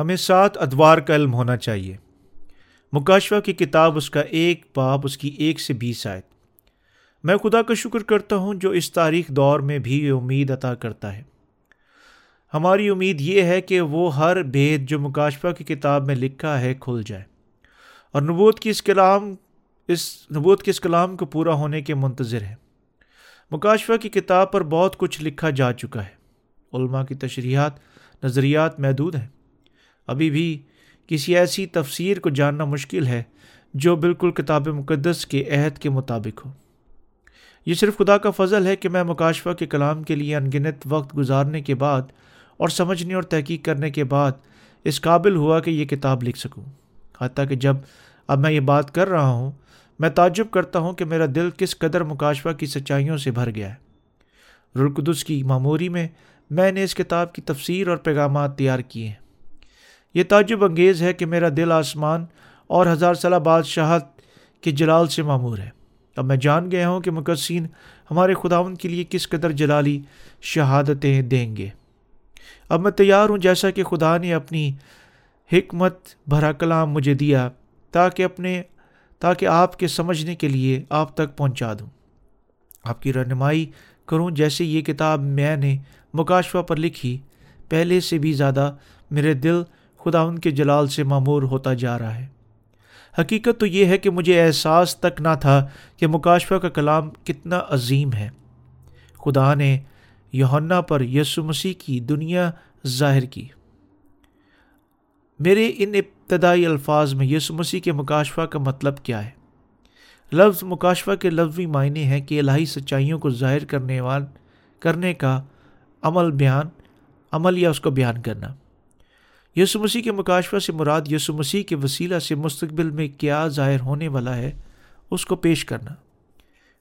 ہمیں سات ادوار کا علم ہونا چاہیے۔ مکاشوہ کی کتاب اس کا ایک باب، اس کی ایک سے بیس آئے میں خدا کا شکر کرتا ہوں جو اس تاریخ دور میں بھی امید عطا کرتا ہے۔ ہماری امید یہ ہے کہ وہ ہر بھید جو مکاشفہ کی کتاب میں لکھا ہے کھل جائے۔ اور نبوت کی اس کلام، اس نبوت کے اس کلام کو پورا ہونے کے منتظر ہے مکاشفہ کی کتاب پر بہت کچھ لکھا جا چکا ہے۔ علماء کی تشریحات، نظریات محدود ہیں۔ ابھی بھی کسی ایسی تفسیر کو جاننا مشکل ہے جو بالکل کتاب مقدس کے عہد کے مطابق ہو۔ یہ صرف خدا کا فضل ہے کہ میں مکاشفہ کے کلام کے لیے انگنت وقت گزارنے کے بعد اور سمجھنے اور تحقیق کرنے کے بعد اس قابل ہوا کہ یہ کتاب لکھ سکوں۔ حتیٰ کہ جب اب میں یہ بات کر رہا ہوں، میں تعجب کرتا ہوں کہ میرا دل کس قدر مکاشفہ کی سچائیوں سے بھر گیا ہے۔ رلقدس کی معموری میں میں نے اس کتاب کی تفسیر اور پیغامات تیار کیے ہیں۔ یہ تعجب انگیز ہے کہ میرا دل آسمان اور ہزار سالہ بادشاہت کے جلال سے معمور ہے۔ اب میں جان گیا ہوں کہ مقصین ہمارے خداون کے لیے کس قدر جلالی شہادتیں دیں گے۔ اب میں تیار ہوں جیسا کہ خدا نے اپنی حکمت بھرا کلام مجھے دیا تاکہ اپنے، تاکہ آپ کے سمجھنے کے لیے آپ تک پہنچا دوں۔ آپ کی رہنمائی کروں جیسے یہ کتاب میں نے مکاشفہ پر لکھی، پہلے سے بھی زیادہ میرے دل خدا ان کے جلال سے معمور ہوتا جا رہا ہے۔ حقیقت تو یہ ہے کہ مجھے احساس تک نہ تھا کہ مکاشفہ کا کلام کتنا عظیم ہے۔ خدا نے یونا پر یسو مسیح کی دنیا ظاہر کی۔ میرے ان ابتدائی الفاظ میں یسو مسیح کے مکاشفہ کا مطلب کیا ہے؟ لفظ مکاشفہ کے لفظی معنی ہے کہ الہی سچائیوں کو ظاہر کرنے وال کرنے کا عمل بیان عمل یا اس کو بیان کرنا۔ یسو مسیح کے مکاشفہ سے مراد یسو مسیح کے وسیلہ سے مستقبل میں کیا ظاہر ہونے والا ہے، اس کو پیش کرنا۔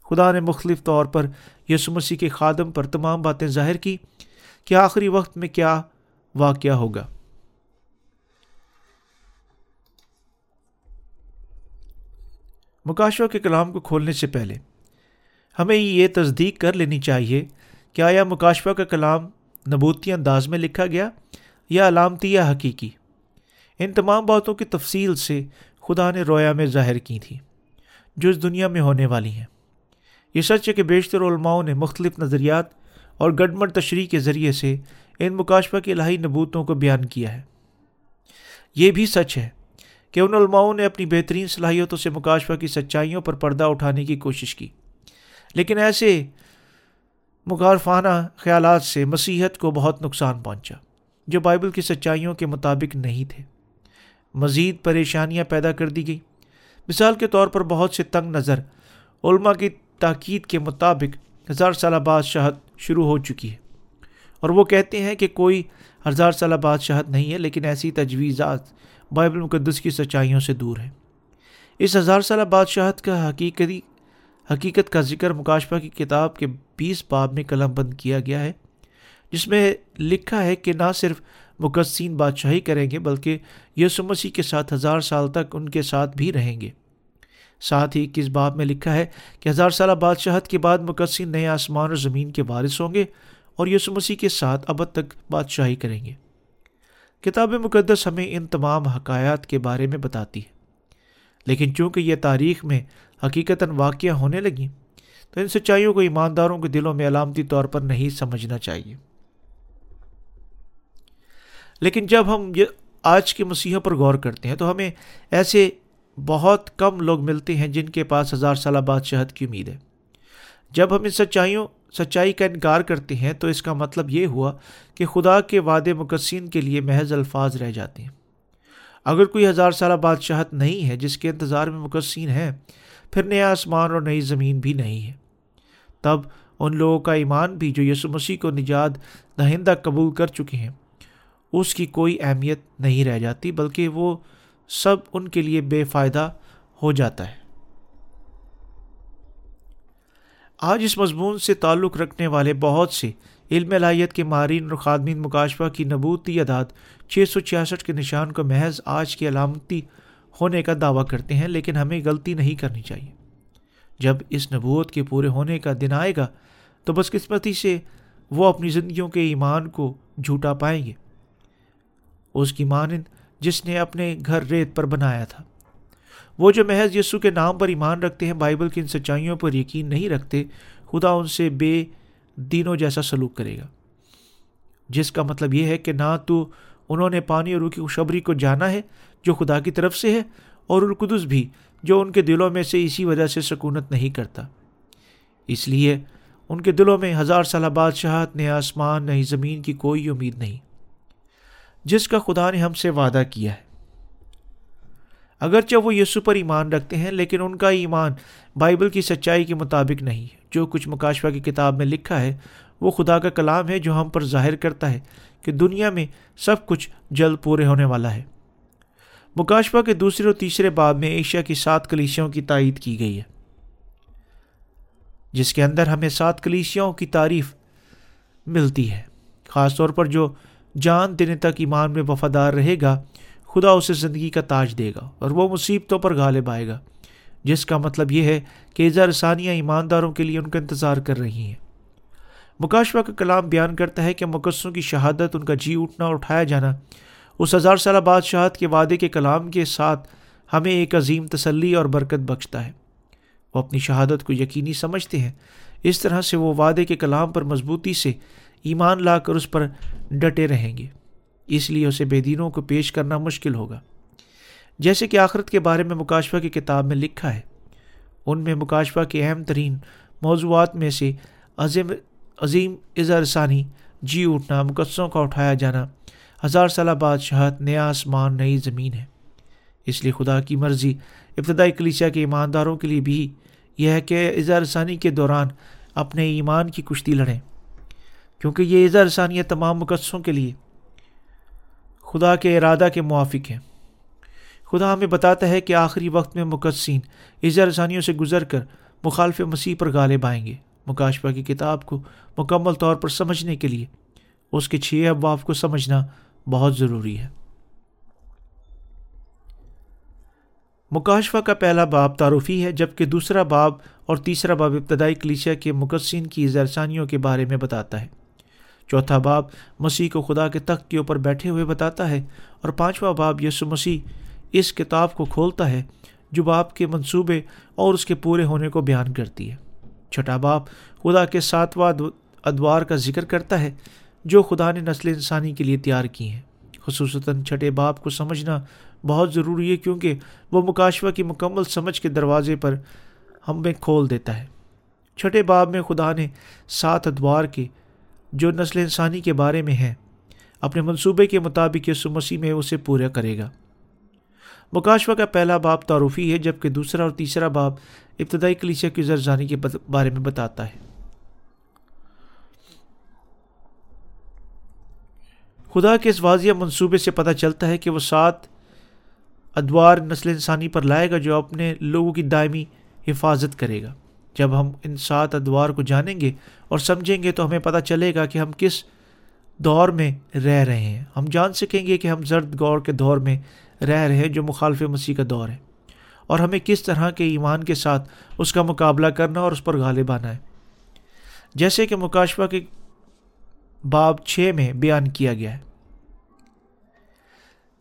خدا نے مختلف طور پر یسو مسیح کے خادم پر تمام باتیں ظاہر کی کہ آخری وقت میں کیا واقعہ ہوگا۔ مکاشوہ کے کلام کو کھولنے سے پہلے ہمیں یہ تصدیق کر لینی چاہیے کہ آیا مکاشفہ کا کلام نبوتی انداز میں لکھا گیا یا علامتی یا حقیقی۔ ان تمام باتوں کی تفصیل سے خدا نے رویا میں ظاہر کی تھی، جو اس دنیا میں ہونے والی ہیں۔ یہ سچ ہے کہ بیشتر علماؤں نے مختلف نظریات اور گڈمٹ تشریح کے ذریعے سے ان مکاشفہ کی الہی نبوتوں کو بیان کیا ہے۔ یہ بھی سچ ہے کہ ان علماؤں نے اپنی بہترین صلاحیتوں سے مکاشفہ کی سچائیوں پر پردہ اٹھانے کی کوشش کی۔ لیکن ایسے مغارفانہ خیالات سے مسیحت کو بہت نقصان پہنچا۔ جو بائبل کی سچائیوں کے مطابق نہیں تھے۔ مزید پریشانیاں پیدا کر دی گئی مثال کے طور پر بہت سے تنگ نظر علماء کی تاکید کے مطابق ہزار سالہ بادشاہت شروع ہو چکی ہے۔ اور وہ کہتے ہیں کہ کوئی ہزار سالہ بادشاہت نہیں ہے، لیکن ایسی تجویزات بائبل مقدس کی سچائیوں سے دور ہیں۔ اس ہزار سالہ بادشاہت کا حقیقتی حقیقت کا ذکر مکاشفہ کی کتاب کے بیس باب میں قلم بند کیا گیا ہے۔ جس میں لکھا ہے کہ نہ صرف مقدسین بادشاہی کریں گے بلکہ یسو مسیح کے ساتھ ہزار سال تک ان کے ساتھ بھی رہیں گے۔ ساتھ ہی کس باب میں لکھا ہے کہ ہزار سالہ بادشاہت کے بعد مقدسین نئے آسمان اور زمین کے وارث ہوں گے اور یسو مسیح کے ساتھ ابد تک بادشاہی کریں گے۔ کتاب مقدس ہمیں ان تمام حقایات کے بارے میں بتاتی ہے۔ لیکن چونکہ یہ تاریخ میں حقیقتاً واقعہ ہونے لگیں تو ان سچائیوں کو ایمانداروں کے دلوں میں علامتی طور پر نہیں سمجھنا چاہیے۔ لیکن جب ہم یہ آج کے مسیحوں پر غور کرتے ہیں تو ہمیں ایسے بہت کم لوگ ملتے ہیں جن کے پاس ہزار سالہ بادشاہت کی امید ہے۔ جب ہم ان سچائیوں، سچائی کا انکار کرتے ہیں تو اس کا مطلب یہ ہوا کہ خدا کے وعدے مقصین کے لیے محض الفاظ رہ جاتے ہیں۔ اگر کوئی ہزار سالہ بادشاہت نہیں ہے جس کے انتظار میں مقصین ہیں، پھر نیا آسمان اور نئی زمین بھی نہیں ہے۔ تب ان لوگوں کا ایمان بھی جو یسو مسیح کو نجات دہندہ قبول کر چکے ہیں۔ اس کی کوئی اہمیت نہیں رہ جاتی، بلکہ وہ سب ان کے لیے بے فائدہ ہو جاتا ہے۔ آج اس مضمون سے تعلق رکھنے والے بہت سے علم الہیت کے ماہرین اور خادمین مکاشفہ کی نبوتی اعداد چھ سو چھیاسٹھ کے نشان کو محض آج کی علامتی ہونے کا دعویٰ کرتے ہیں، لیکن ہمیں غلطی نہیں کرنی چاہیے۔ جب اس نبوت کے پورے ہونے کا دن آئے گا، تو بدقسمتی سے وہ اپنی زندگیوں کے ایمان کو جھوٹا پائیں گے۔ اس کی مانند جس نے اپنے گھر ریت پر بنایا تھا۔ وہ جو محض یسو کے نام پر ایمان رکھتے ہیں، بائبل کی ان سچائیوں پر یقین نہیں رکھتے، خدا ان سے بے دینوں جیسا سلوک کرے گا۔ جس کا مطلب یہ ہے کہ نہ تو انہوں نے پانی اور روح کی خوشبری کو جانا ہے، جو خدا کی طرف سے ہے، اور القدس بھی، جو ان کے دلوں میں سے اسی وجہ سے سکونت نہیں کرتا۔ اس لیے ان کے دلوں میں ہزار سالہ بادشاہت نہ آسمان نہ ہی زمین کی کوئی امید نہیں۔ جس کا خدا نے ہم سے وعدہ کیا ہے۔ اگرچہ وہ یسو پر ایمان رکھتے ہیں، لیکن ان کا ایمان بائبل کی سچائی کے مطابق نہیں جو کچھ مکاشفہ کی کتاب میں لکھا ہے، وہ خدا کا کلام ہے جو ہم پر ظاہر کرتا ہے کہ دنیا میں سب کچھ جلد پورے ہونے والا ہے۔ مکاشفہ کے دوسرے اور تیسرے باب میں ایشیا کی سات کلیسیوں کی تائید کی گئی ہے۔ جس کے اندر ہمیں سات کلیسیوں کی تعریف ملتی ہے، خاص طور پر جو جان دینے تک ایمان میں وفادار رہے گا، خدا اسے زندگی کا تاج دے گا اور وہ مصیبتوں پر غالب آئے گا، جس کا مطلب یہ ہے کہ اظہار ثانیہ ایمانداروں کے لیے ان کا انتظار کر رہی ہیں۔ مکاشوہ کا کلام بیان کرتا ہے کہ مقصوں کی شہادت، ان کا جی اٹھنا اور اٹھایا جانا، اس ہزار سالہ بادشاہت کے وعدے کے کلام کے ساتھ ہمیں ایک عظیم تسلی اور برکت بخشتا ہے۔ وہ اپنی شہادت کو یقینی سمجھتے ہیں۔ اس طرح سے وہ وعدے کے کلام پر مضبوطی سے ایمان لا کر اس پر ڈٹے رہیں گے۔ اس لیے اسے بے دینوں کو پیش کرنا مشکل ہوگا۔ جیسے کہ آخرت کے بارے میں مکاشفہ کی کتاب میں لکھا ہے، ان میں مکاشفہ کے اہم ترین موضوعات میں سے عظیم عظیم اظہار ثانی جی اٹھنا، مقدسوں کا اٹھایا جانا، ہزار سالہ بادشاہت، نیا آسمان، نئی زمین ہے۔ اس لیے خدا کی مرضی ابتدائی کلیسیا کے ایمانداروں کے لیے بھی یہ ہے کہ اظہار ثانی کے دوران اپنے ایمان کی کشتی لڑیں۔ کیونکہ یہ اظہار ثانیہ تمام مقدسوں کے لیے خدا کے ارادہ کے موافق ہیں۔ خدا ہمیں بتاتا ہے کہ آخری وقت میں مقدسین اظہار ثانیوں سے گزر کر مخالف مسیح پر غالب آئیں گے۔ مکاشفہ کی کتاب کو مکمل طور پر سمجھنے کے لیے اس کے چھ ابواب کو سمجھنا بہت ضروری ہے۔ مکاشفہ کا پہلا باب تعارفی ہے، جبکہ دوسرا باب اور تیسرا باب ابتدائی کلیشیا کے مقصین کی زرسانیوں کے بارے میں بتاتا ہے۔ چوتھا باب مسیح کو خدا کے تخت کے اوپر بیٹھے ہوئے بتاتا ہے اور پانچواں باب یسو مسیح اس کتاب کو کھولتا ہے جو باپ کے منصوبے اور اس کے پورے ہونے کو بیان کرتی ہے۔ چھٹا باپ خدا کے ساتواں ادوار کا ذکر کرتا ہے جو خدا نے نسل انسانی کے لیے تیار کی ہیں۔ خصوصاً چھٹے باپ کو سمجھنا بہت ضروری ہے کیونکہ وہ مکاشوہ کی مکمل سمجھ کے دروازے پر ہمیں کھول دیتا ہے۔ چھٹے باب میں خدا نے سات ادوار کے جو نسل انسانی کے بارے میں ہیں اپنے منصوبے کے مطابق یسو مسیح میں اسے پورا کرے گا۔ مکاشوہ کا پہلا باب تعارفی ہے، جبکہ دوسرا اور تیسرا باب ابتدائی کلیسیا کی زرزانی کے بارے میں بتاتا ہے۔ خدا کے اس واضح منصوبے سے پتہ چلتا ہے کہ وہ سات ادوار نسل انسانی پر لائے گا جو اپنے لوگوں کی دائمی حفاظت کرے گا۔ جب ہم ان سات ادوار کو جانیں گے اور سمجھیں گے تو ہمیں پتہ چلے گا کہ ہم کس دور میں رہ رہے ہیں۔ ہم جان سکیں گے کہ ہم زرد گور کے دور میں رہ رہے ہیں جو مخالف مسیح کا دور ہے اور ہمیں کس طرح کے ایمان کے ساتھ اس کا مقابلہ کرنا اور اس پر غالب آنا ہے۔ جیسے کہ مکاشفہ کے باب چھ میں بیان کیا گیا ہے۔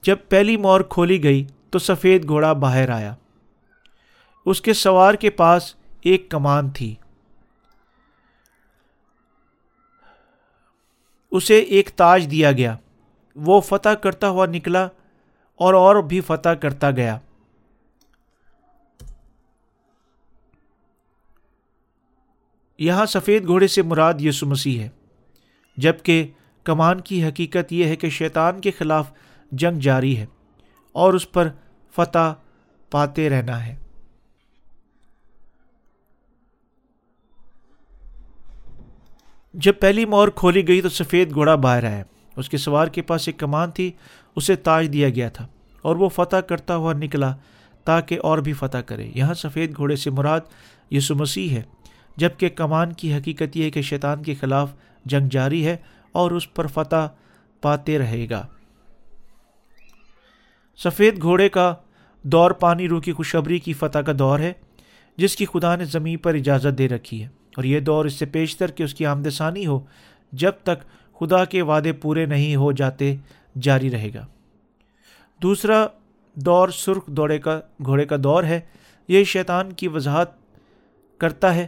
جب پہلی مور کھولی گئی تو سفید گھوڑا باہر آیا۔ اس کے سوار کے پاس ایک کمان تھی۔ اسے ایک تاج دیا گیا۔ وہ فتح کرتا ہوا نکلا اور اور بھی فتح کرتا گیا۔ یہاں سفید گھوڑے سے مراد یسو مسیح ہے۔ جبکہ کمان کی حقیقت یہ ہے کہ شیطان کے خلاف جنگ جاری ہے اور اس پر فتح پاتے رہنا ہے۔ جب پہلی مور کھولی گئی تو سفید گھوڑا باہر آیا۔ اس کے سوار کے پاس ایک کمان تھی، اسے تاج دیا گیا تھا اور وہ فتح کرتا ہوا نکلا تاکہ اور بھی فتح کرے۔ یہاں سفید گھوڑے سے مراد یسو مسیح ہے جبکہ کمان کی حقیقت یہ ہے کہ شیطان کے خلاف جنگ جاری ہے اور اس پر فتح پاتے رہے گا۔ سفید گھوڑے کا دور پانی رو کی خوشبری کی فتح کا دور ہے، جس کی خدا نے زمین پر اجازت دے رکھی ہے۔ اور یہ دور اس سے پیشتر کہ اس کی آمدسانی ہو، جب تک خدا کے وعدے پورے نہیں ہو جاتے، جاری رہے گا۔ دوسرا دور سرخ دوڑے کا، گھوڑے کا دور ہے۔ یہ شیطان کی وضاحت کرتا ہے،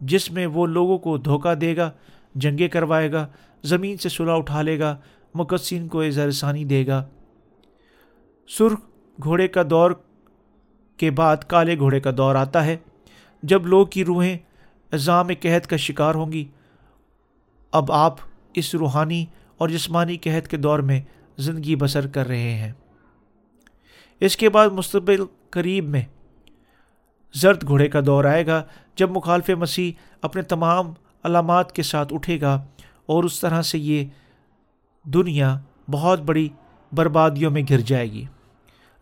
جس میں وہ لوگوں کو دھوکہ دے گا، جنگیں کروائے گا، زمین سے صلح اٹھا لے گا، مقدسین کو اظہرثانی دے گا۔ سرخ گھوڑے کا دور کے بعد کالے گھوڑے کا دور آتا ہے۔ جب لوگ کی روحیں اظام قحط کا شکار ہوں گی۔ اب آپ اس روحانی اور جسمانی قحط کے دور میں زندگی بسر کر رہے ہیں۔ اس کے بعد مستقبل قریب میں زرد گھوڑے کا دور آئے گا، جب مخالف مسیح اپنے تمام علامات کے ساتھ اٹھے گا اور اس طرح سے یہ دنیا بہت بڑی بربادیوں میں گر جائے گی۔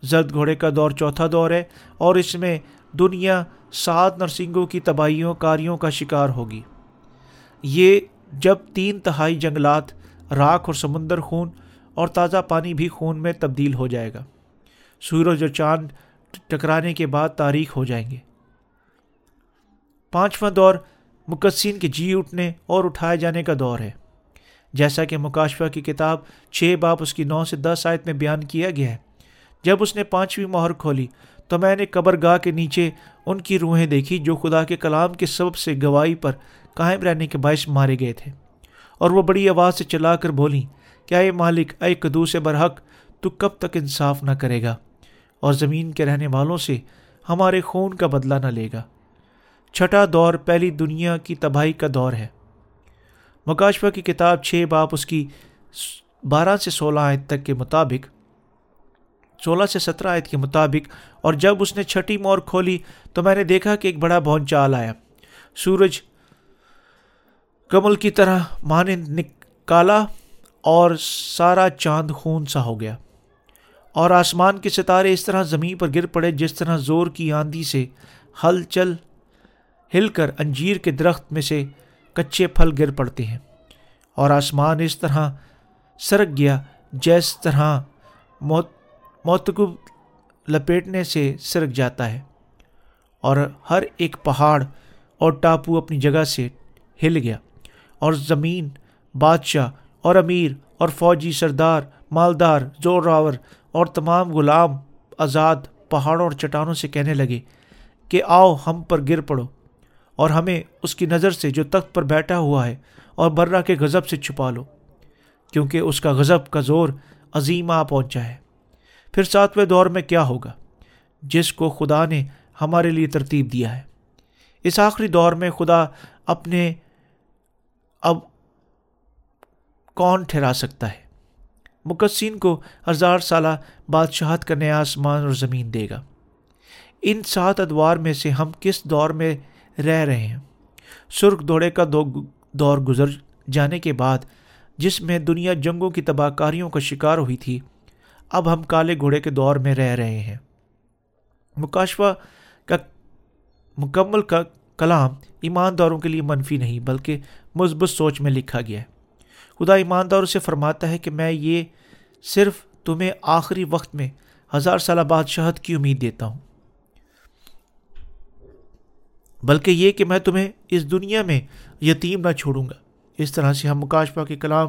زرد گھوڑے کا دور چوتھا دور ہے اور اس میں دنیا سات نرسنگوں کی تباہیوں، کاریوں کا شکار ہوگی۔ یہ جب تین تہائی جنگلات، راکھ اور سمندر خون اور تازہ پانی بھی خون میں تبدیل ہو جائے گا۔ سورج اور چاند ٹکرانے کے بعد تاریخ ہو جائیں گے۔ پانچواں دور مقدسین کے جی اٹھنے اور اٹھائے جانے کا دور ہے۔ جیسا کہ مکاشفہ کی کتاب چھ باپ اس کی نو سے دس آیت میں بیان کیا گیا ہے۔ جب اس نے پانچویں مہر کھولی تو میں نے قبر گاہ کے نیچے ان کی روحیں دیکھی جو خدا کے کلام کے سبب سے گواہی پر قائم رہنے کے باعث مارے گئے تھے۔ اور وہ بڑی آواز سے چلا کر بولیں کیا یہ مالک، اے قدو سے برحق، تو کب تک انصاف نہ کرے گا؟ اور زمین کے رہنے والوں سے ہمارے خون کا بدلہ نہ لے گا۔ چھٹا دور پہلی دنیا کی تباہی کا دور ہے۔ مکاشفہ کی کتاب چھ باپ اس کی بارہ سے سولہ آیت تک کے مطابق سولہ سے سترہ آیت کے مطابق، اور جب اس نے چھٹی مور کھولی تو میں نے دیکھا کہ ایک بڑا بھون چال آیا۔ سورج کمل کی طرح مانند نکالا اور سارا چاند خون سا ہو گیا۔ اور آسمان کے ستارے اس طرح زمین پر گر پڑے جس طرح زور کی آندھی سے ہل چل، ہل کر انجیر کے درخت میں سے کچے پھل گر پڑتے ہیں۔ اور آسمان اس طرح سرک گیا جس طرح موت موتکب لپیٹنے سے سرک جاتا ہے اور ہر ایک پہاڑ اور ٹاپو اپنی جگہ سے ہل گیا اور زمین، بادشاہ اور امیر اور فوجی سردار، مالدار، زور راور اور تمام غلام آزاد پہاڑوں اور چٹانوں سے کہنے لگے کہ آؤ ہم پر گر پڑو اور ہمیں اس کی نظر سے جو تخت پر بیٹھا ہوا ہے اور برہ کے غضب سے چھپا لو، کیونکہ اس کا غضب کا زور عظیم آ پہنچا ہے۔ پھر ساتویں دور میں کیا ہوگا؟ جس کو خدا نے ہمارے لیے ترتیب دیا ہے۔ اس آخری دور میں خدا اپنے اب کون ٹھہرا سکتا ہے؟ مقصین کو ہزار سالہ بادشاہت کا نیا آسمان اور زمین دے گا۔ ان سات ادوار میں سے ہم کس دور میں رہ رہے ہیں؟ سرخ دوڑے کا دو دور گزر جانے کے بعد، جس میں دنیا جنگوں کی تباہ کاریوں کا شکار ہوئی تھی اب ہم کالے گھوڑے کے دور میں رہ رہے ہیں۔ مکاشفہ کا مکمل کا کلام ایمانداروں کے لیے منفی نہیں، بلکہ مثبت سوچ میں لکھا گیا ہے۔ خدا ایمانداروں سے فرماتا ہے کہ میں یہ صرف تمہیں آخری وقت میں ہزار سالہ بادشاہت کی امید دیتا ہوں۔ بلکہ یہ کہ میں تمہیں اس دنیا میں یتیم نہ چھوڑوں گا۔ اس طرح سے ہم مکاشفہ کے کلام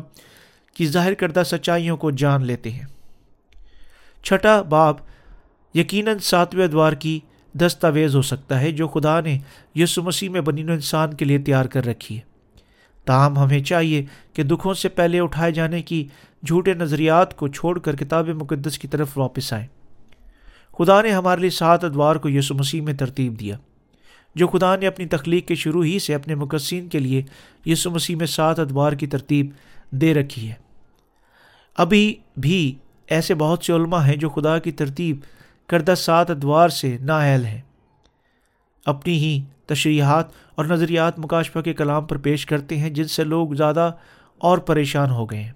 کی ظاہر کردہ سچائیوں کو جان لیتے ہیں۔ چھٹا باب یقیناً ساتویں ادوار کی دستاویز ہو سکتا ہے جو خدا نے یسو مسیح میں بنین انسان کے لیے تیار کر رکھی ہے۔ تاہم ہمیں چاہیے کہ دکھوں سے پہلے اٹھائے جانے کی جھوٹے نظریات کو چھوڑ کر کتاب مقدس کی طرف واپس آئیں۔ خدا نے ہمارے لیے سات ادوار کو یسو مسیح میں ترتیب دیا۔ جو خدا نے اپنی تخلیق کے شروع ہی سے اپنے مقصین کے لیے یسو مسیح میں سات ادوار کی ترتیب دے رکھی ہے۔ ابھی بھی ایسے بہت سے علماء ہیں جو خدا کی ترتیب کردہ سات ادوار سے نااہل ہیں۔ اپنی ہی تشریحات اور نظریات مکاشفہ کے کلام پر پیش کرتے ہیں جن سے لوگ زیادہ اور پریشان ہو گئے ہیں۔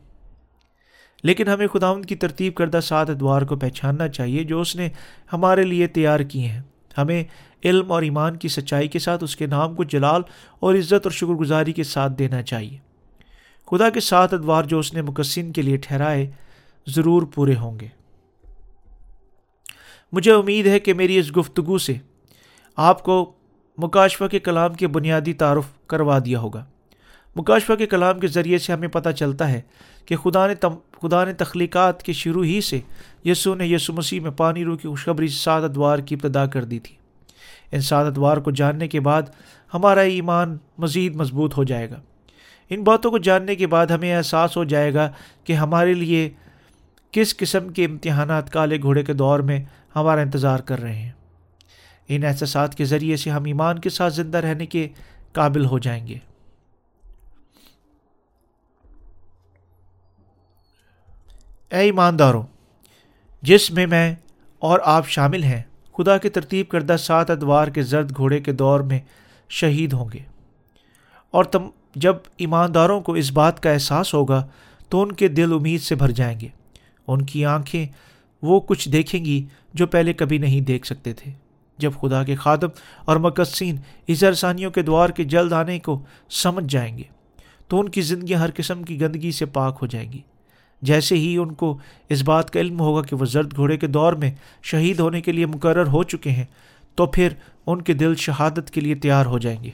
لیکن ہمیں خدا کی ترتیب کردہ سات ادوار کو پہچاننا چاہیے جو اس نے ہمارے لیے تیار کیے ہیں۔ ہمیں علم اور ایمان کی سچائی کے ساتھ اس کے نام کو جلال اور عزت اور شکر گزاری کے ساتھ دینا چاہیے۔ خدا کے سات ادوار جو اس نے مقصن کے لیے ٹھہرائے ضرور پورے ہوں گے۔ مجھے امید ہے کہ میری اس گفتگو سے آپ کو مکاشفہ کے کلام کے بنیادی تعارف کروا دیا ہوگا۔ مکاشفہ کے کلام کے ذریعے سے ہمیں پتہ چلتا ہے کہ خدا نے تم، خدا نے تخلیقات کے شروع ہی سے یسو نے یسو مسیح میں پانی رو کی خوشخبری سات ادوار کی ابتدا کر دی تھی۔ ان سات ادوار کو جاننے کے بعد ہمارا ایمان مزید مضبوط ہو جائے گا۔ ان باتوں کو جاننے کے بعد ہمیں احساس ہو جائے گا کہ ہمارے لیے کس قسم کے امتحانات کالے گھوڑے کے دور میں ہمارا انتظار کر رہے ہیں؟ ان احساسات کے ذریعے سے ہم ایمان کے ساتھ زندہ رہنے کے قابل ہو جائیں گے۔ اے ایمانداروں، جس میں میں اور آپ شامل ہیں، خدا کے ترتیب کردہ سات ادوار کے زرد گھوڑے کے دور میں شہید ہوں گے۔ اور تم، جب ایمانداروں کو اس بات کا احساس ہوگا، تو ان کے دل امید سے بھر جائیں گے۔ ان کی آنکھیں وہ کچھ دیکھیں گی جو پہلے کبھی نہیں دیکھ سکتے تھے۔ جب خدا کے خادم اور مقصین اس کے دوار کے جلد آنے کو سمجھ جائیں گے، تو ان کی زندگی ہر قسم کی گندگی سے پاک ہو جائیں گی۔ جیسے ہی ان کو اس بات کا علم ہوگا کہ وہ زرد گھوڑے کے دور میں شہید ہونے کے لیے مقرر ہو چکے ہیں، تو پھر ان کے دل شہادت کے لیے تیار ہو جائیں گے۔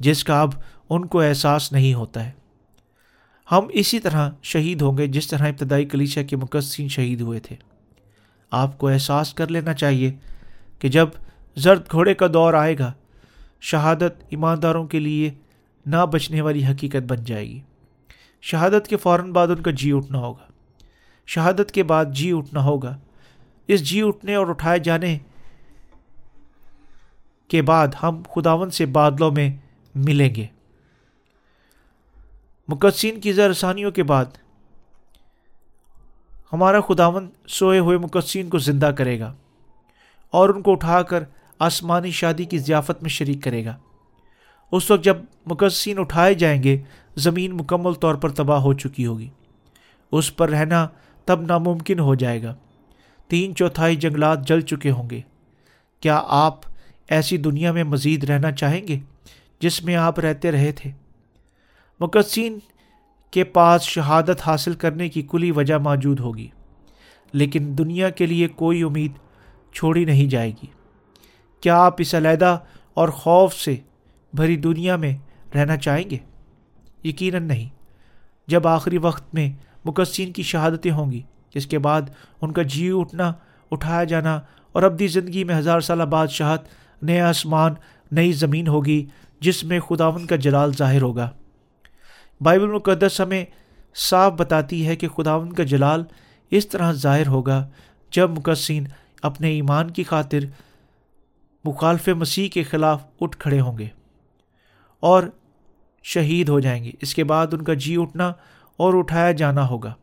جس کا اب ان کو احساس نہیں ہوتا ہے۔ ہم اسی طرح شہید ہوں گے جس طرح ابتدائی کلیشا کے مقصین شہید ہوئے تھے۔ آپ کو احساس کر لینا چاہیے کہ جب زرد گھوڑے کا دور آئے گا، شہادت ایمانداروں کے لیے نہ بچنے والی حقیقت بن جائے گی۔ شہادت کے فوراً بعد ان کا جی اٹھنا ہوگا۔ شہادت کے بعد جی اٹھنا ہوگا۔ اس جی اٹھنے اور اٹھائے جانے کے بعد ہم خداون سے بادلوں میں ملیں گے۔ مقدسین کی زرسانیوں کے بعد ہمارا خداون سوئے ہوئے مقدسین کو زندہ کرے گا اور ان کو اٹھا کر آسمانی شادی کی ضیافت میں شریک کرے گا۔ اس وقت جب مقدسین اٹھائے جائیں گے، زمین مکمل طور پر تباہ ہو چکی ہوگی۔ اس پر رہنا تب ناممکن ہو جائے گا۔ تین چوتھائی جنگلات جل چکے ہوں گے۔ کیا آپ ایسی دنیا میں مزید رہنا چاہیں گے جس میں آپ رہتے رہے تھے؟ مقدسین کے پاس شہادت حاصل کرنے کی کلی وجہ موجود ہوگی، لیکن دنیا کے لیے کوئی امید چھوڑی نہیں جائے گی۔ کیا آپ اس علیحدہ اور خوف سے بھری دنیا میں رہنا چاہیں گے؟ یقیناً نہیں۔ جب آخری وقت میں مقصین کی شہادتیں ہوں گی، جس کے بعد ان کا جی اٹھنا، اٹھایا جانا اور ابدی زندگی میں ہزار سالہ بادشاہت نیا آسمان، نئی زمین ہوگی، جس میں خداون کا جلال ظاہر ہوگا۔ بائبل مقدس ہمیں صاف بتاتی ہے کہ خداون کا جلال اس طرح ظاہر ہوگا جب مقصین اپنے ایمان کی خاطر مخالف مسیح کے خلاف اٹھ کھڑے ہوں گے اور شہید ہو جائیں گے۔ اس کے بعد ان کا جی اٹھنا اور اٹھایا جانا ہوگا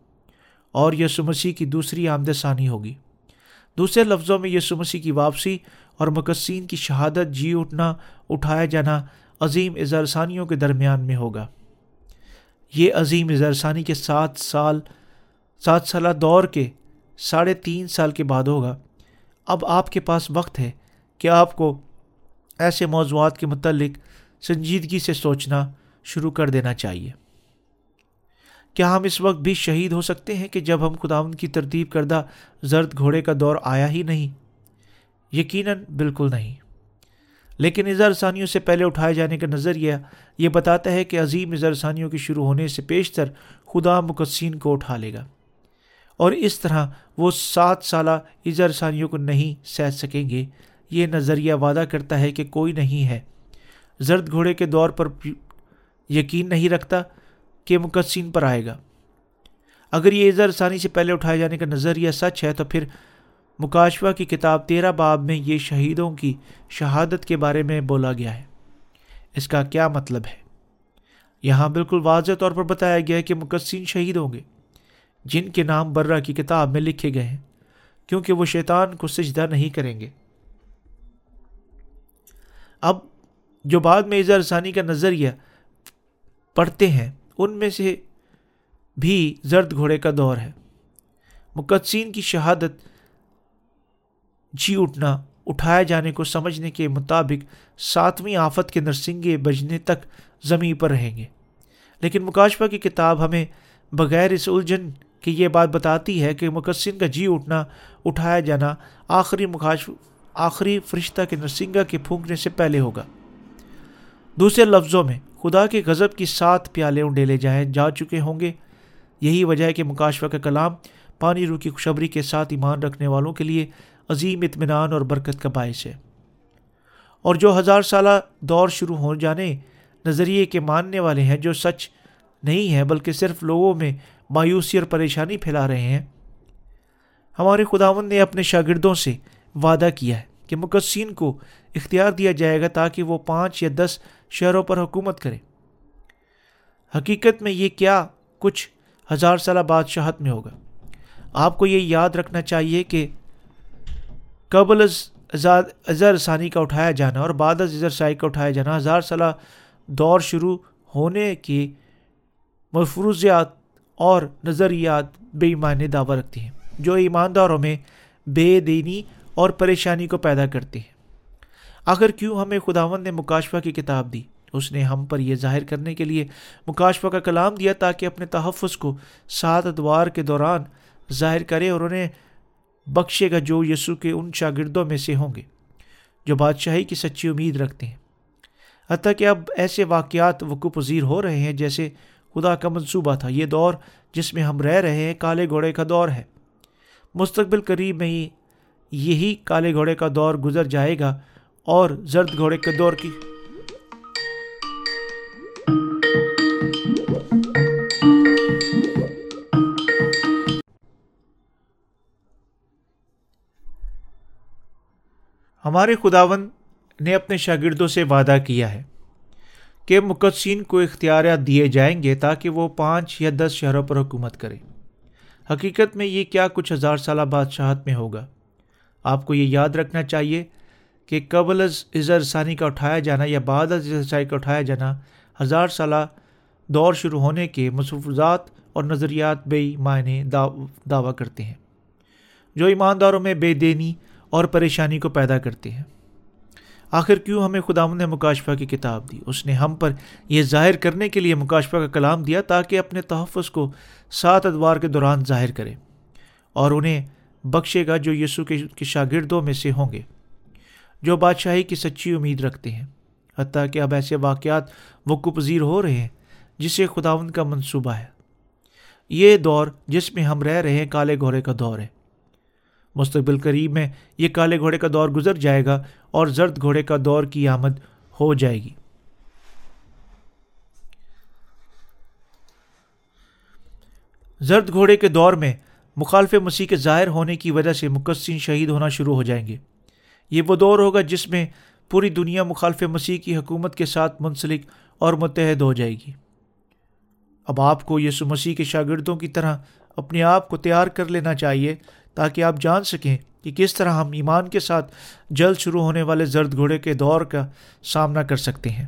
اور یسو مسیح کی دوسری آمد ثانی ہوگی۔ دوسرے لفظوں میں یسو مسیح کی واپسی اور مقصین کی شہادت جی اٹھنا، اٹھایا جانا عظیم اظہرثانیوں کے درمیان میں ہوگا۔ یہ عظیم اظہرثانی کے سات سال، سات سالہ دور کے ساڑھے تین سال کے بعد ہوگا۔ اب آپ کے پاس وقت ہے کہ آپ کو ایسے موضوعات کے متعلق سنجیدگی سے سوچنا شروع کر دینا چاہیے۔ کیا ہم اس وقت بھی شہید ہو سکتے ہیں کہ جب ہم خداون کی ترتیب کردہ زرد گھوڑے کا دور آیا ہی نہیں؟ یقیناً بالکل نہیں۔ لیکن اظہار ثانیوں سے پہلے اٹھائے جانے کا نظریہ یہ بتاتا ہے کہ عظیم اظہار ثانیوں کے شروع ہونے سے پیشتر خدا مقدسین کو اٹھا لے گا۔ اور اس طرح وہ سات سالہ اظہار ثانیوں کو نہیں سہ سکیں گے۔ یہ نظریہ وعدہ کرتا ہے کہ کوئی نہیں ہے۔ زرد گھوڑے کے دور پر یقین نہیں رکھتا کہ مقدسین پر آئے گا۔ اگر یہ اظہار ثانی سے پہلے اٹھائے جانے کا نظریہ سچ ہے تو پھر مکاشوہ کی کتاب تیرہ باب میں یہ شہیدوں کی شہادت کے بارے میں بولا گیا ہے۔ اس کا کیا مطلب ہے؟ یہاں بالکل واضح طور پر بتایا گیا ہے کہ مقدسین شہید ہوں گے، جن کے نام برہ کی کتاب میں لکھے گئے ہیں، کیونکہ وہ شیطان کو سجدہ نہیں کریں گے۔ اب جو بعد میں اظہار ثانی کا نظریہ پڑھتے ہیں، ان میں سے بھی زرد گھوڑے کا دور ہے۔ مقدسین کی شہادت جی اٹھنا، اٹھائے جانے کو سمجھنے کے مطابق ساتویں آفت کے نرسنگے بجنے تک زمیں پر رہیں گے۔ لیکن مکاشفہ کی کتاب ہمیں بغیر اس الجھن کی یہ بات بتاتی ہے کہ مقصن کا جی اٹھنا اٹھایا جانا آخری مکاشف آخری فرشتہ کے نرسنگا کے پھونکنے سے پہلے ہوگا۔ دوسرے لفظوں میں، خدا کے غضب کی سات پیالے ڈیلے جائیں، جا چکے ہوں گے۔ یہی وجہ ہے کہ مکاشفہ کا کلام پانی روح کی خوشبری کے ساتھ ایمان رکھنے والوں کے لیے عظیم اطمینان اور برکت کا باعث ہے۔ اور جو ہزار سالہ دور شروع ہو جانے نظریے کے ماننے والے ہیں، جو سچ نہیں ہے بلکہ صرف لوگوں میں مایوسی اور پریشانی پھیلا رہے ہیں۔ ہمارے خداون نے اپنے شاگردوں سے وعدہ کیا ہے کہ مقصین کو اختیار دیا جائے گا تاکہ وہ پانچ یا دس شہروں پر حکومت کرے حقیقت میں یہ کیا کچھ ہزار سالہ بادشاہت میں ہوگا۔ آپ کو یہ یاد رکھنا چاہیے کہ قبل اظہر ثانی کا اٹھایا جانا اور بعد از اظہر سائی کا اٹھایا جانا، ہزار سالہ دور شروع ہونے کی مفروضیات اور نظریات بے ایمانی دعویٰ رکھتی ہیں، جو ایمانداروں میں بے دینی اور پریشانی کو پیدا کرتے ہیں۔ آخر کیوں ہمیں خداون نے مکاشفہ کی کتاب دی؟ اس نے ہم پر یہ ظاہر کرنے کے لیے مکاشفہ کا کلام دیا تاکہ اپنے تحفظ کو سات ادوار کے دوران ظاہر کرے اور انہیں بخشے گا جو یسو کے ان شاگردوں میں سے ہوں گے، جو بادشاہی کی سچی امید رکھتے ہیں۔ حتیٰ کہ اب ایسے واقعات وقوع پذیر ہو رہے ہیں جیسے خدا کا منصوبہ تھا۔ یہ دور جس میں ہم رہ رہے ہیں کالے گھوڑے کا دور ہے۔ مستقبل قریب میں ہی یہی کالے گھوڑے کا دور گزر جائے گا اور زرد گھوڑے کے دور کی ہمارے خداون نے اپنے شاگردوں سے وعدہ کیا ہے کہ مقدسین کو اختیارات دیے جائیں گے تاکہ وہ پانچ یا دس شہروں پر حکومت کرے حقیقت میں یہ کیا کچھ ہزار سالہ بادشاہت میں ہوگا؟ آپ کو یہ یاد رکھنا چاہیے کہ قبل از اظہر ثانی کا اٹھایا جانا یا بعد از ازرسائی کا اٹھایا جانا ہزار سالہ دور شروع ہونے کے مصوفات اور نظریات بے معنی دعویٰ کرتے ہیں۔ جو ایمانداروں میں بے دینی اور پریشانی کو پیدا کرتے ہیں آخر کیوں ہمیں خدا نے مکاشفہ کی کتاب دی؟ اس نے ہم پر یہ ظاہر کرنے کے لیے مکاشفہ کا کلام دیا تاکہ اپنے تحفظ کو سات ادوار کے دوران ظاہر کرے اور انہیں بخشے گا جو یسو کے شاگردوں میں سے ہوں گے، جو بادشاہی کی سچی امید رکھتے ہیں۔ حتیٰ کہ اب ایسے واقعات وقوع پذیر ہو رہے ہیں جسے خداون کا منصوبہ ہے۔ یہ دور جس میں ہم رہ رہے ہیں کالے گھوڑے کا دور ہے۔ مستقبل قریب میں یہ کالے گھوڑے کا دور گزر جائے گا اور زرد گھوڑے کا دور کی آمد ہو جائے گی۔ زرد گھوڑے کے دور میں مخالف مسیح کے ظاہر ہونے کی وجہ سے مقصین شہید ہونا شروع ہو جائیں گے۔ یہ وہ دور ہوگا جس میں پوری دنیا مخالف مسیح کی حکومت کے ساتھ منسلک اور متحد ہو جائے گی۔ اب آپ کو یسو مسیح کے شاگردوں کی طرح اپنے آپ کو تیار کر لینا چاہیے تاکہ آپ جان سکیں کہ کس طرح ہم ایمان کے ساتھ جلد شروع ہونے والے زرد گھوڑے کے دور کا سامنا کر سکتے ہیں۔